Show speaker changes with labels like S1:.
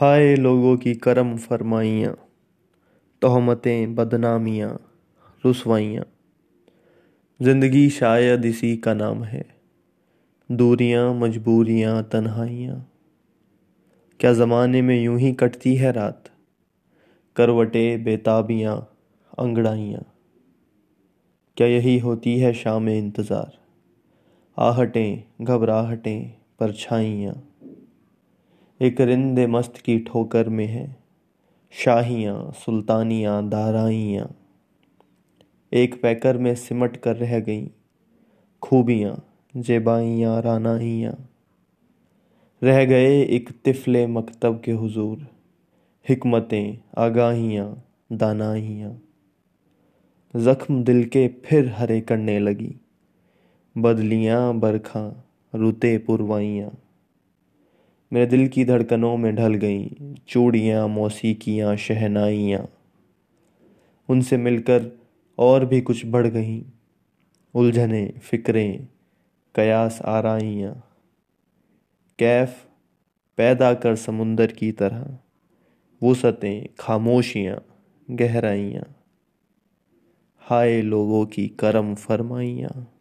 S1: हाय लोगों की करम फरमाइयाँ, तोहमतें बदनामियाँ, रसवाइयाँ। ज़िंदगी शायद इसी का नाम है, दूरियाँ मजबूरियाँ तन्हाइयाँ। क्या ज़माने में यूँ ही कटती है रात, करवटे, बेताबियाँ, अंगड़ाइयाँ। क्या यही होती है शाम इंतज़ार, आहटें, घबराहटें, परछाइयाँ। एक रिंदे मस्त की ठोकर में है। शाहियाँ, सुल्तानियाँ, दाराइयाँ। एक पैकर में सिमट कर रह गईं। खूबियाँ, जेबाइयाँ, रानाइयाँ। रह गए एक तिफले मकतब के हुजूर। हिकमतें, आगाहियाँ, दानाइयाँ। जख्म दिल के फिर हरे करने लगी। बदलियाँ, बरखा, रुते पुरवाइयाँ। मेरे दिल की धड़कनों में ढल गईं, चूड़ियाँ, मौसीकियाँ, शहनाइयाँ। उनसे मिलकर और भी कुछ बढ़ गईं, उलझने, फ़िक्रें, कयास आराइयाँ। कैफ पैदा कर समुंदर की तरह, वसतें, खामोशियाँ, गहराइयाँ। हाय लोगों की करम फरमाइयाँ।